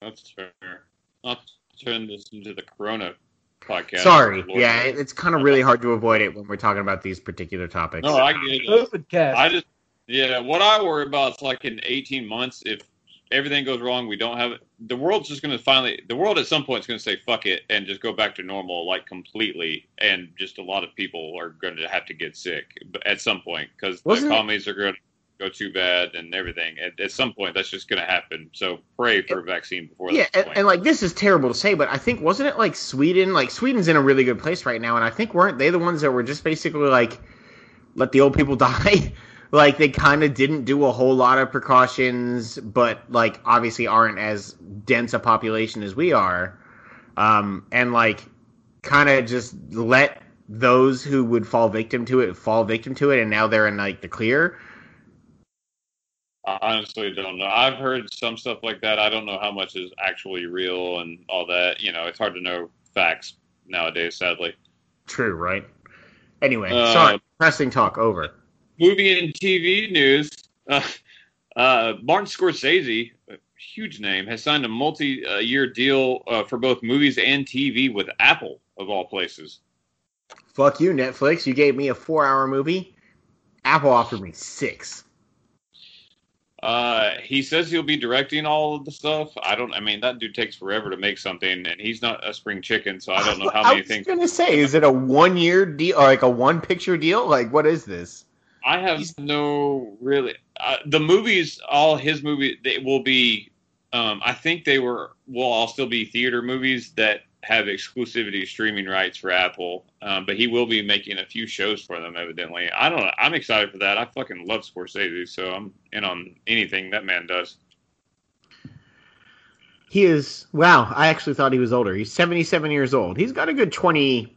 That's fair. Not to turn this into the Corona podcast. Sorry, yeah, it- it's kind of really hard to avoid it when we're talking about these particular topics. No, I get it. COVID cast. I just, yeah, what I worry about is like in 18 months, if everything goes wrong, we don't have it. The world's just going to finally, the world at some point is going to say fuck it and just go back to normal, like completely. And just a lot of people are going to have to get sick at some point because the Wasn't it- economies are going to go too bad and everything. At, at some point, that's just going to happen. So pray for a vaccine before yeah, that and, and like this is terrible to say, but I think wasn't it like Sweden? Like Sweden's in a really good place right now, and I think weren't they the ones that were just basically like let the old people die? like they kind of didn't do a whole lot of precautions, but like obviously aren't as dense a population as we are, um, and like kind of just let those who would fall victim to it fall victim to it, and now they're in like the clear. I honestly don't know. I've heard some stuff like that. I don't know how much is actually real and all that. You know, it's hard to know facts nowadays, sadly. True, right? Anyway, Uh, sorry, pressing talk over. movie and TV news. Uh, uh, Martin Scorsese, a huge name, has signed a multi-year deal uh, for both movies and TV with Apple, of all places. Fuck you, Netflix. You gave me a four-hour movie. Apple offered me six. Uh, he says he'll be directing all of the stuff. I don't. I mean, that dude takes forever to make something, and he's not a spring chicken, so I don't know how many things. I was gonna say, is it a one-year deal or like a one-picture deal? Like, what is this? I have He's- no really. Uh, the movies, all his movies, they will be. Um, I think they were will all still be theater movies that have exclusivity streaming rights for Apple. Um, but he will be making a few shows for them, evidently. I don't know. I'm excited for that. I fucking love Scorsese, so I'm in on anything that man does. He is. Wow, I actually thought he was older. He's seventy-seven years old. He's got a good twenty,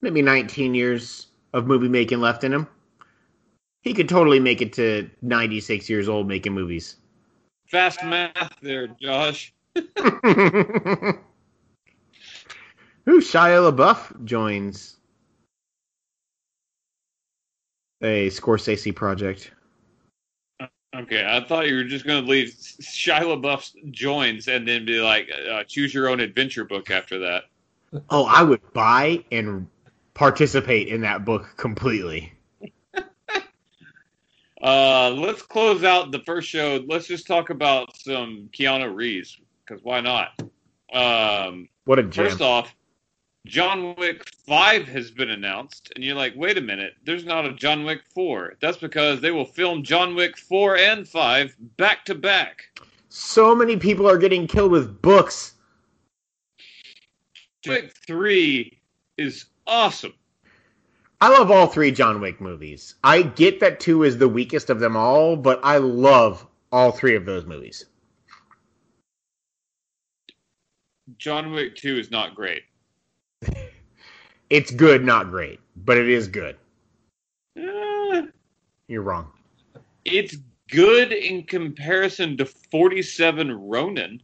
maybe nineteen years of movie making left in him. He could totally make it to ninety-six years old making movies. Fast math there, Josh. Who Shia LaBeouf joins a Scorsese project? Okay, I thought you were just going to leave Shia LaBeouf joins and then be like, uh, choose your own adventure book after that. Oh, I would buy and participate in that book completely. Uh, let's close out the first show. Let's just talk about some Keanu Reeves because why not? Um, What a gem! first off, John Wick Five has been announced, and you're like, wait a minute, there's not a John Wick Four. That's because they will film John Wick Four and Five back to back. So many people are getting killed with books. John Wick Three is awesome. I love all three John Wick movies. I get that two is the weakest of them all, but I love all three of those movies. John Wick Two is not great. It's good, not great, but it is good. Eh, You're wrong. it's good in comparison to 47 Ronin.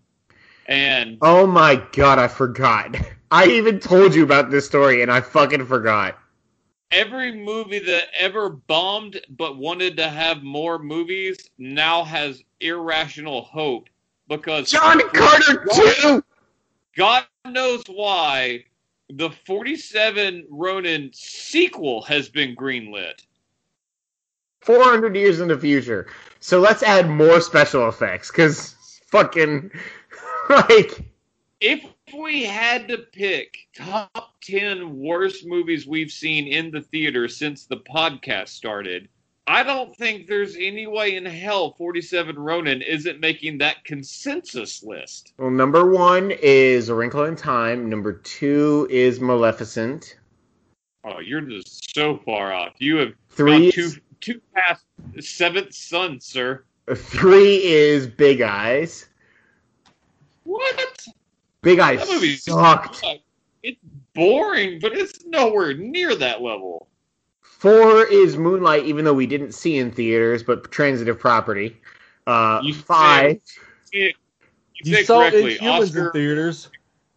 And Oh my god, I forgot. I even told you about this story and I fucking forgot. every movie that ever bombed but wanted to have more movies now has irrational hope because John Carter 2! God knows why the 47 Ronin sequel has been greenlit. 400 years in the future. So let's add more special effects, because fucking, like, If we had to pick top 10 worst movies we've seen in the theater since the podcast started, I don't think there's any way in hell 47 Ronin isn't making that consensus list. well, number one is A Wrinkle in Time. Number two is Maleficent. Oh, you're just so far off. You have Three two, is, two past Seventh Son, sir. three is Big Eyes. What? Big Eyes That movie sucked. It's boring, but it's nowhere near that level. Four is Moonlight, even though we didn't see in theaters, but transitive property. Uh, You five. You, You said saw correctly. Inhumans Oscar, in theaters.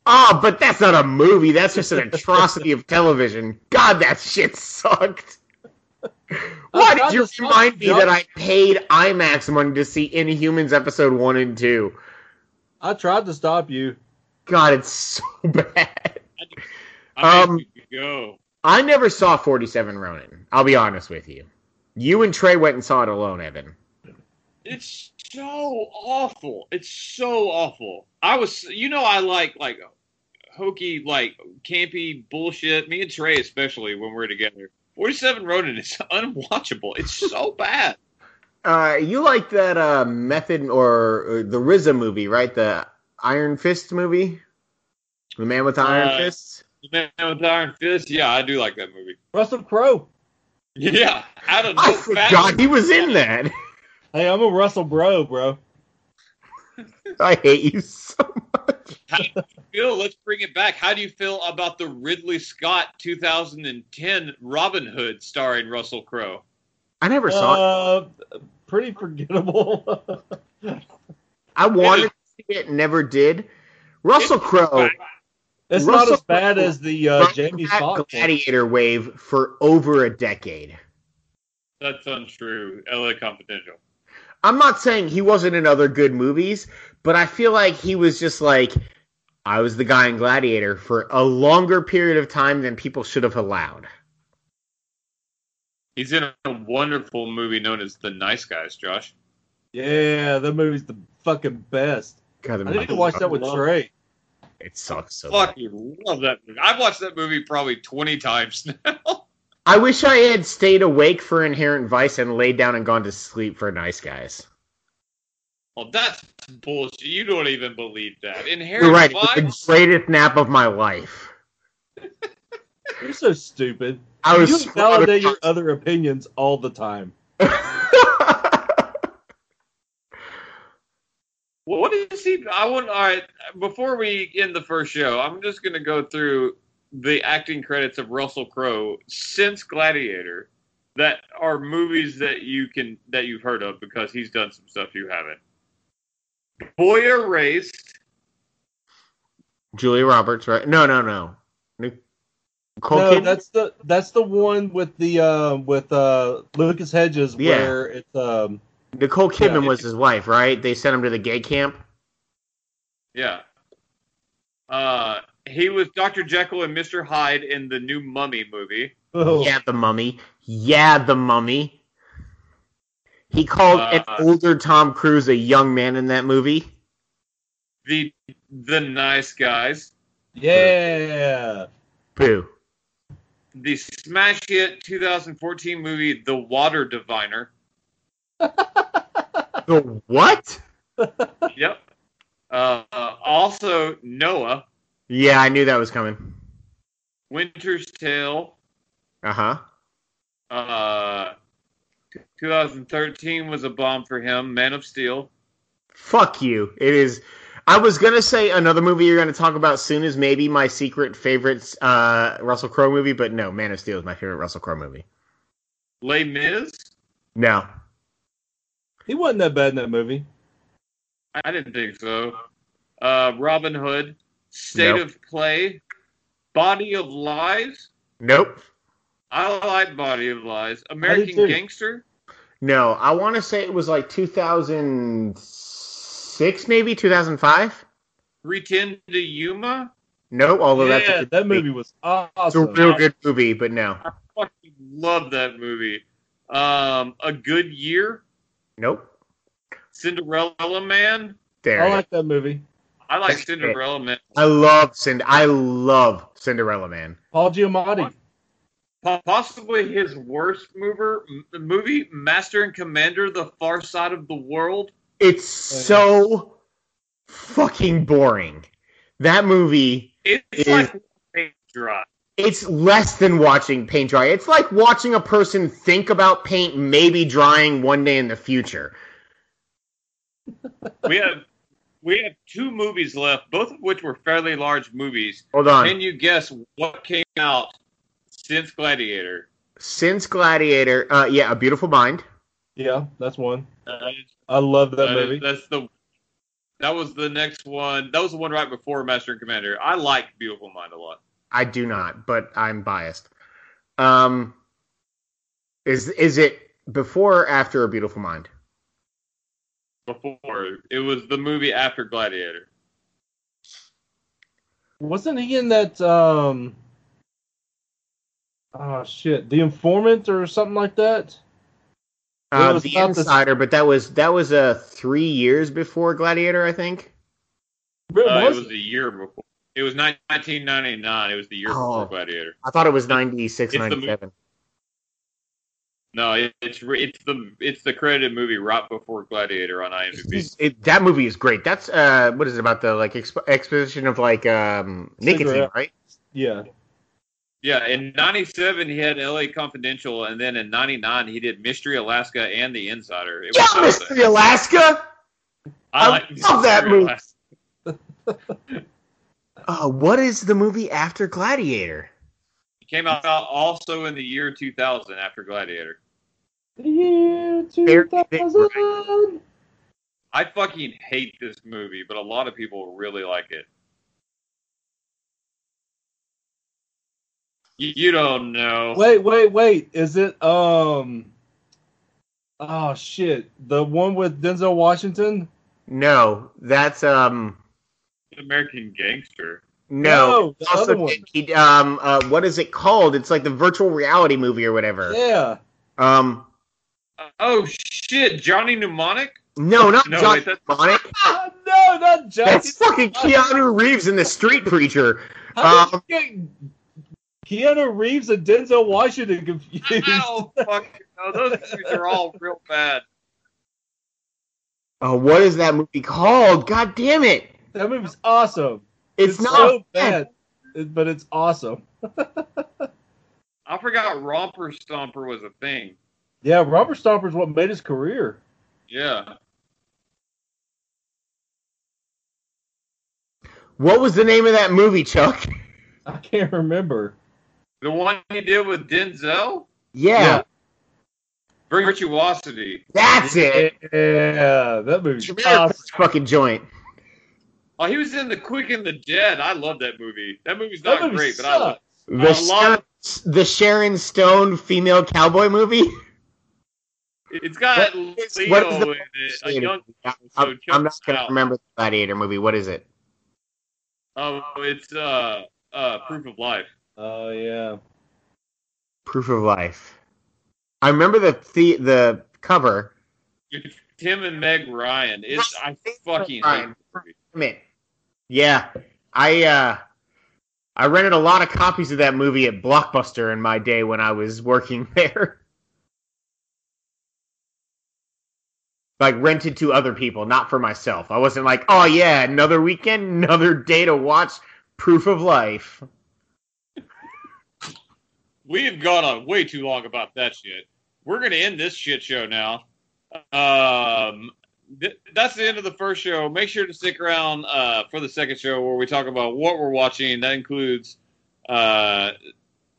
Oh, but that's not a movie. That's just an atrocity of television. God, that shit sucked. Why tried did you remind me you. that I paid IMAX money to see Inhumans episode one and two? I tried to stop you. God, it's so bad. I Um, need go. I never saw 47 Ronin. I'll be honest with you. You and Trey went and saw it alone, Evan. It's so awful. It's so awful. I was, you know, I like like hokey, like campy bullshit. Me and Trey, especially when we're together. Forty-seven Ronin is unwatchable. It's so bad. Uh, you like that uh, method or, or the RZA movie, right? The Iron Fist movie? The Man with the Iron Uh, Fists? The Man with the Iron Fist. Yeah, I do like that movie. Russell Crowe. Yeah, I don't know. I forgot he was in that. Hey, I'm a Russell Bro, bro. I hate you so much. How do you feel? Let's bring it back. How do you feel about the Ridley Scott 2010 Robin Hood starring Russell Crowe? I never saw it. Uh, pretty forgettable. I wanted to see it, never did. Russell Crowe it's Russell not as bad Crowe as the uh, rode Jamie that Foxx. one. Gladiator wave for over a decade. That's untrue. LA Confidential. I'm not saying he wasn't in other good movies, but I feel like he was just like I was the guy in Gladiator for a longer period of time than people should have allowed. He's in a wonderful movie known as The Nice Guys, Josh. Yeah, that movie's the fucking best. God, I need to watch that with love- Trey. It sucks so bad. Fucking love that movie. I've watched that movie probably 20 times now. I wish I had stayed awake for Inherent Vice and laid down and gone to sleep for Nice Guys. well, that's bullshit. You don't even believe that. Inherent You're right. It was Vice? the greatest nap of my life. You're so stupid. I was you validate your other opinions all the time. what is he? I want. All right. Before we end the first show, I'm just going to go through the acting credits of Russell Crowe since Gladiator, that are movies that you can that you've heard of because he's done some stuff you haven't. Boy Erased, Julia Roberts, right? No, no, no. Nicole no, Kidman? that's the that's the one with the uh, with uh, Lucas Hedges Yeah. where it's um Nicole Kidman Yeah. was his wife, right? They sent him to the gay camp. yeah. Uh, he was Dr. Jekyll and Mr. Hyde in the new Mummy movie. oh, Yeah, the mummy. Yeah, the mummy. He called an Uh, older Tom Cruise a young man in that movie. The the Nice Guys, yeah. Boo. the smash hit 2014 movie The Water Diviner. The what? Yep. Uh, uh, also Noah, Yeah, I knew that was coming. Winter's Tale. Uh huh. Uh, 2013 was a bomb for him. Man of Steel. Fuck you. It is. I was gonna say another movie you're gonna talk about soon is maybe my secret favorite uh, Russell Crowe movie, but no, Man of Steel is my favorite Russell Crowe movie. Les Mis. No, He wasn't that bad in that movie. I didn't think so. Uh, Robin Hood. State Nope. of Play. Body of Lies. nope, I like Body of Lies. American. Gangster. no. I want to say it was like 2006, maybe 2005. 310 to Yuma. No, although that's a yeah, good that movie was awesome. It's a real good movie, but no, I fucking love that movie. Um, A Good Year. Nope. Cinderella Man. There. I like that movie. I like That's Cinderella Man. I love Cind. I love Cinderella Man. Paul Giamatti. Possibly his worst mover m- movie, Master and Commander: The Far Side of the World. It's so fucking boring. That movie. It's It like paint dry. It's less than watching paint dry. It's like watching a person think about paint maybe drying one day in the future. We have we have two movies left, both of which were fairly large movies. Hold on. Can you guess what came out since Gladiator? Since Gladiator, uh, yeah, A Beautiful Mind. Yeah, that's one. Uh, I love that that is- movie. that's the that was the next one. That was the one right before Master and Commander. I like Beautiful Mind a lot. I do not, but I'm biased. Um, is is it before or after A Beautiful Mind? Before it was the movie after Gladiator. Wasn't he in that? um Oh shit, The Informant or something like that? Uh, was the about the- Insider, but that was that was uh, three years before Gladiator, I think. Uh, it was was a year before. It was 1999. It was the year Oh. before Gladiator. I thought it was 96, It's the 97. No, it, it's re- it's the it's the credited movie right before Gladiator on IMDb. It, that movie is great. That's uh, what is it about the like exp- exposition of like um nicotine, Cigarette. right? Yeah. Yeah, in '97 he had L.A. Confidential, and then in '99 he did Mystery Alaska and The Insider. It Yeah, so Mystery. Alaska. I like love that movie. Alaska. Uh, what is the movie after Gladiator? It came out also in the year 2000 after Gladiator. The year 2000. I fucking hate this movie, but a lot of people really like it. You, you don't know. Wait, wait, wait. Is it um? Oh shit, the one with Denzel Washington? No, that's um. American Gangster. No, No, also he- um uh what is it called? It's like the virtual reality movie or whatever. Yeah. Um Oh shit, Johnny Mnemonic? no, not No, John wait, Mnemonic. No, not Johnny. That's fucking Keanu Reeves in the Street Preacher. How Um, did you get Keanu Reeves and Denzel Washington confused? I don't fucking know. Those movies are all real bad. Oh, what is that movie called? God damn it! That movie's awesome. It's, not so bad, it- but it's awesome. I forgot Romper Stomper was a thing. Yeah, Romper Stomper Stomper's what made his career. Yeah. What was the name of that movie, Chuck? I can't remember. The one he did with Denzel? Yeah, Yeah. Virtuosity. that's it. Yeah, that movie's awesome. fucking joint. Oh, he was in The Quick and the Dead. I love that movie. That movie's That not movie great, but I love sucks. The Sharon, love- the Sharon Stone female cowboy movie. it. It's got What is- Leo what is the- in it. A young, I'm, so I'm not gonna remember the Gladiator movie. What is it? Oh, it's uh, uh, Proof of Life. Oh yeah. Proof of Life. I remember the the, the cover. Tim and Meg Ryan. It's I fucking hate Ryan. this it. Yeah, I uh, I rented a lot of copies of that movie at Blockbuster in my day when I was working there. Like rented to other people, not for myself. I wasn't like, oh yeah, another weekend, another day to watch Proof of Life. We have gone on way too long about that shit. We're gonna end this shit show now. Um, th- that's the end of the first show. Make sure to stick around uh, for the second show where we talk about what we're watching. That includes uh,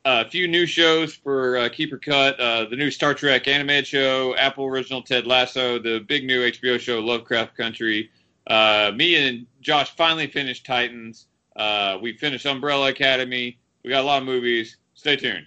a few new shows for uh, Keeper Cut, uh, the new Star Trek animated show, Apple original Ted Lasso, the big new HBO show Lovecraft Country. Uh, me and Josh finally finished Titans. Uh, we finished Umbrella Academy. We got a lot of movies. Stay tuned.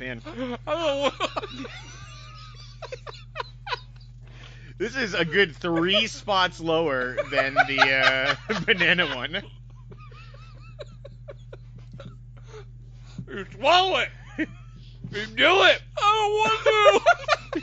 nope, not a fan. This is a good three spots lower than the uh, banana one. You swallow it. You do it. I don't want to.